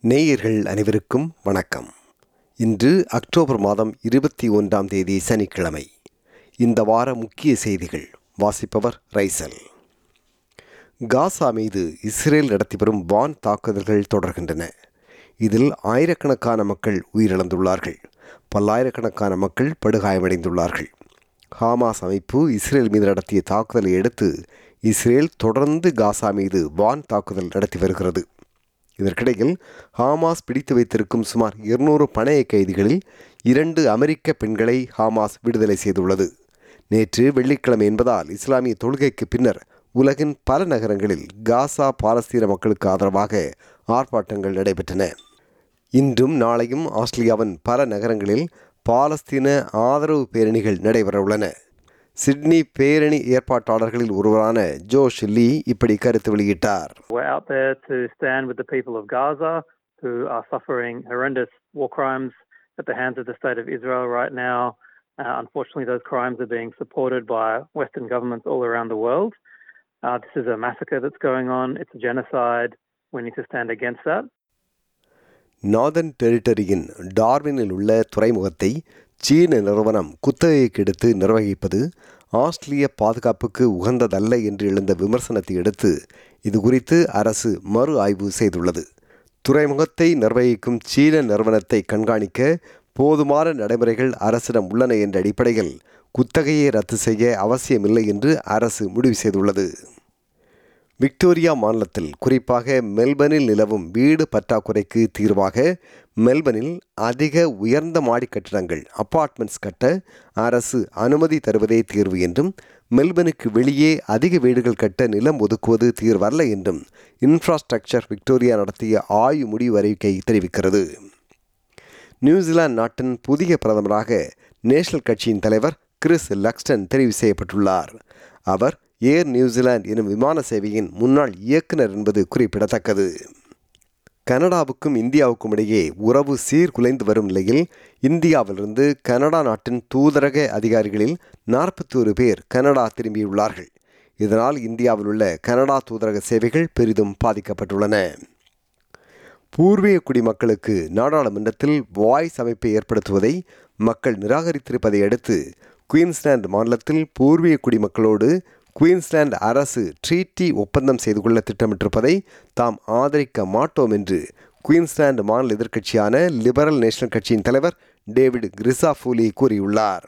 நேயர்கள் அனைவருக்கும் வணக்கம். இன்று அக்டோபர் மாதம் இருபத்தி ஒன்றாம் தேதி சனிக்கிழமை. இந்த வார முக்கிய செய்திகள். வாசிப்பவர் ரைசல். காசா மீது இஸ்ரேல் நடத்தி வரும் வான் தாக்குதல்கள் தொடர்கின்றன. இதில் ஆயிரக்கணக்கான மக்கள் உயிரிழந்துள்ளார்கள். பல்லாயிரக்கணக்கான மக்கள் படுகாயமடைந்துள்ளார்கள். ஹாமாஸ் அமைப்பு இஸ்ரேல் மீது நடத்திய தாக்குதலை அடுத்து இஸ்ரேல் தொடர்ந்து காசா மீது வான் தாக்குதல் நடத்தி வருகிறது. இதற்கிடையில் ஹாமாஸ் பிடித்து வைத்திருக்கும் சுமார் இருநூறு பணைய கைதிகளில் இரண்டு அமெரிக்க பெண்களை ஹாமாஸ் விடுதலை செய்துள்ளது. நேற்று வெள்ளிக்கிழமை என்பதால் இஸ்லாமிய தொழுகைக்கு பின்னர் உலகின் பல நகரங்களில் காசா பாலஸ்தீன மக்களுக்கு ஆதரவாக ஆர்ப்பாட்டங்கள் நடைபெற்றன. இன்றும் நாளையும் ஆஸ்திரேலியாவின் பல நகரங்களில் பாலஸ்தீன ஆதரவு பேரணிகள் நடைபெறவுள்ளன. சிட்னி பேரணி ஏற்பாட்டாளர்களில் ஒருவரான ஜோஷ் லீ இப்படி கருத்து வெளியிட்டார் We're out there to stand with the people of Gaza who are suffering horrendous war crimes at the hands of the state of Israel right now. Uh, unfortunately, those crimes are being supported by Western governments all around the world. Uh, this is a massacre that's going on, it's a genocide. We need to stand against that. Northern டெரிட்டரியின் டார்வினில் உள்ள துறைமுகத்தை சீன நிறுவனம் குத்தகைக்கு எடுத்து நிர்வகிப்பது ஆஸ்திரேலிய பாதுகாப்புக்கு உகந்ததல்ல என்று எழுந்த விமர்சனத்தை அடுத்து இது குறித்து அரசு மறு ஆய்வு செய்துள்ளது. துறைமுகத்தை நிர்வகிக்கும் சீன நிறுவனத்தை கண்காணிக்க போதுமான நடைமுறைகள் அரசிடம் உள்ளன என்ற அடிப்படையில் குத்தகையை ரத்து செய்ய அவசியமில்லை என்று அரசு முடிவு செய்துள்ளது. விக்டோரியா மாநிலத்தில் குறிப்பாக மெல்பர்னில் நிலவும் வீடு பற்றாக்குறைக்கு தீர்வாக மெல்பர்னில் அதிக உயர்ந்த மாடி கட்டிடங்கள் அப்பார்ட்மெண்ட்ஸ் கட்ட அரசு அனுமதி தருவதே தீர்வு என்றும் மெல்பர்னுக்கு வெளியே அதிக வீடுகள் கட்ட நிலம் ஒதுக்குவது தீர்வல்ல என்றும் இன்ஃப்ராஸ்ட்ரக்சர் விக்டோரியா நடத்திய ஆய்வு முடிவு அறிவிக்கை தெரிவிக்கிறது. நியூசிலாந்து நாட்டின் புதிய பிரதமராக நேஷனல் கட்சியின் தலைவர் கிறிஸ் லக்ஸ்டன் தெரிவு செய்யப்பட்டுள்ளார். அவர் ஏர் நியூசிலாந்து எனும் விமான சேவையின் முன்னாள் இயக்குனர் என்பது குறிப்பிடத்தக்கது. கனடாவுக்கும் இந்தியாவுக்கும் இடையே உறவு சீர்குலைந்து வரும் நிலையில் இந்தியாவிலிருந்து கனடா நாட்டின் தூதரக அதிகாரிகளில் நாற்பத்தி ஒரு பேர் கனடா திரும்பியுள்ளார்கள். இதனால் இந்தியாவில் உள்ள கனடா தூதரக சேவைகள் பெரிதும் பாதிக்கப்பட்டுள்ளன. பூர்வீக குடிமக்களுக்கு நாடாளுமன்றத்தில் வாய்ஸ் அமைப்பை ஏற்படுத்துவதை மக்கள் நிராகரித்திருப்பதை அடுத்து குயின்ஸ்லாந்து மாநிலத்தில் பூர்வீக குடிமக்களோடு குயின்ஸ்லாந்து அரசு ட்ரீட்டி ஒப்பந்தம் செய்து கொள்ள திட்டமிட்டிருப்பதை தாம் ஆதரிக்க மாட்டோம் என்று குயின்ஸ்லாந்து மாநில எதிர்க்கட்சியான லிபரல் நேஷனல் கட்சியின் தலைவர் டேவிட் கிரிசாஃபூலி கூறியுள்ளார்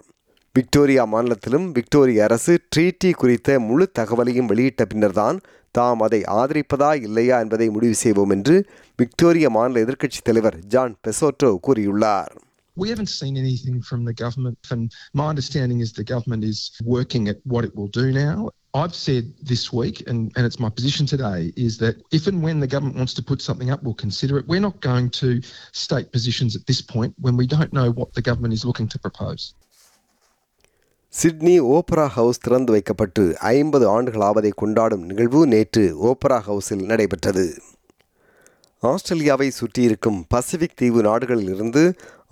விக்டோரியா மாநிலத்திலும் விக்டோரிய அரசு ட்ரீட்டி குறித்த முழு தகவலையும் வெளியிட்ட பின்னர்தான் தாம் அதை ஆதரிப்பதா இல்லையா என்பதை முடிவு செய்வோம் என்று விக்டோரிய மாநில எதிர்க்கட்சித் தலைவர் ஜான் பெசோட்டோ கூறியுள்ளார் We haven't seen anything from the government, and my understanding is the government is working at what it will do now. I've said this week, and, and it's my position today, is that if and when the government wants to put something up, we'll consider it. We're not going to state positions at this point when we don't know what the government is looking to propose. Sydney Opera House திறந்து வைக்கப்பட்டு ஐம்பது ஆண்டுகள் ஆவதை கொண்டாடும் நிகழ்வு நேற்று opera ஹவுஸில் நடைபெற்றது ஆஸ்திரேலியாவை சுற்றியிருக்கும் பசிபிக் தீவு நாடுகளிலிருந்து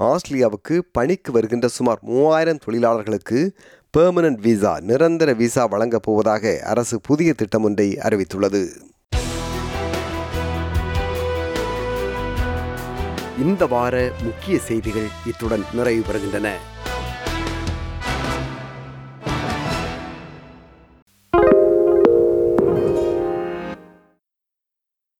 ஆஸ்திரேலியாவுக்கு பணிக்கு வருகின்ற சுமார் மூவாயிரம் தொழிலாளர்களுக்கு பெர்மனன்ட் விசா நிரந்தர விசா வழங்கப் போவதாக அரசு புதிய திட்டம் ஒன்றை அறிவித்துள்ளது. இந்த வார முக்கிய செய்திகள் இத்துடன் நிறைவு பெறுகின்றன.